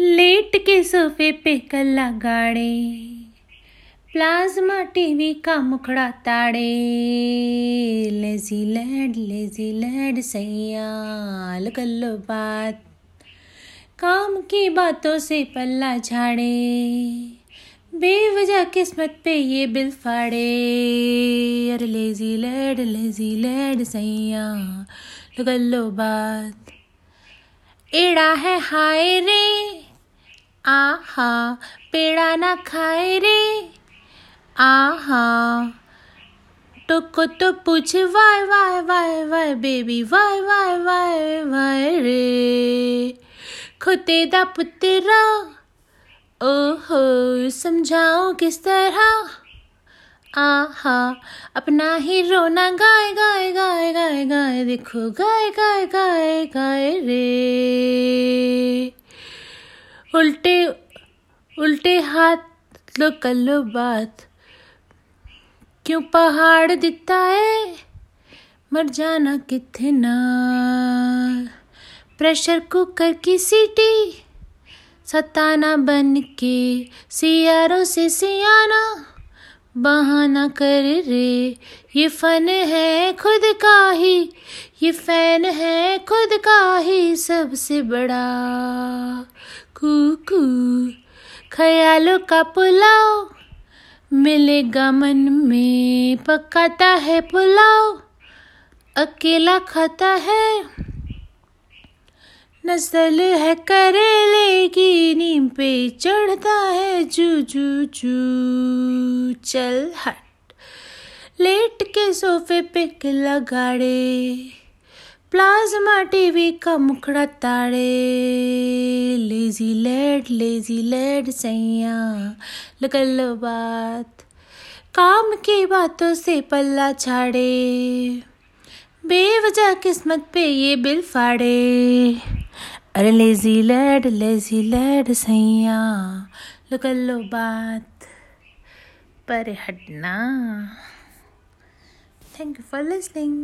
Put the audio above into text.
Late के सोफे पे कल्ला गाड़े प्लाज्मा टीवी का मुखड़ा ताड़े। लेजी लैड लेजी लैड, सैयाल कर लो बात काम की बातों से पल्ला झाड़े। बेवजह किस्मत पे ये बिल फाड़े। अरे लेजी लैड लेजी लैड सैया कर लो बात एड़ा है हाय रे। आहा, पेड़ा ना खाए रे। आहा, टुको तो पूछ, वाय वाय वाय वाय, बेबी, वाय वाय वाय वाय रे। खुते दा पुत्रा, ओहो समझाऊं किस तरह? आहा, अपना ही रोना, गाए गाए गाए गाए गाए, देखो, गाए गाए गाए गाए रे। उल्टे उल्टे हाथ लो कर लो बात। क्यों पहाड़ दिता है? मर जाना किथे ना प्रेशर कुकर की सीटी। सताना बन के सियारों से सियाना। बहाना कर रे, ये फन है खुद का ही। ये फ़ैन है खुद का ही सबसे बड़ा। कुकू ख्यालों का पुलाव मिलेगा मन में पकाता है पुलाव, अकेला खाता है। नस्ल है करेले की, नीम पे चढ़ता है जू जू। जू चल हट, लेट के सोफे पे किला गाड़े प्लाज्मा टीवी का मुखड़ा ताड़े लेजी लेड लेजी लेड सैया लगा लो बात काम की बातों से पल्ला छाड़े बेवजह किस्मत पे ये बिल फाड़े। अरे लेजी लेड लेजी लेड सैया लगा लो बात पर हटना। Thank you for listening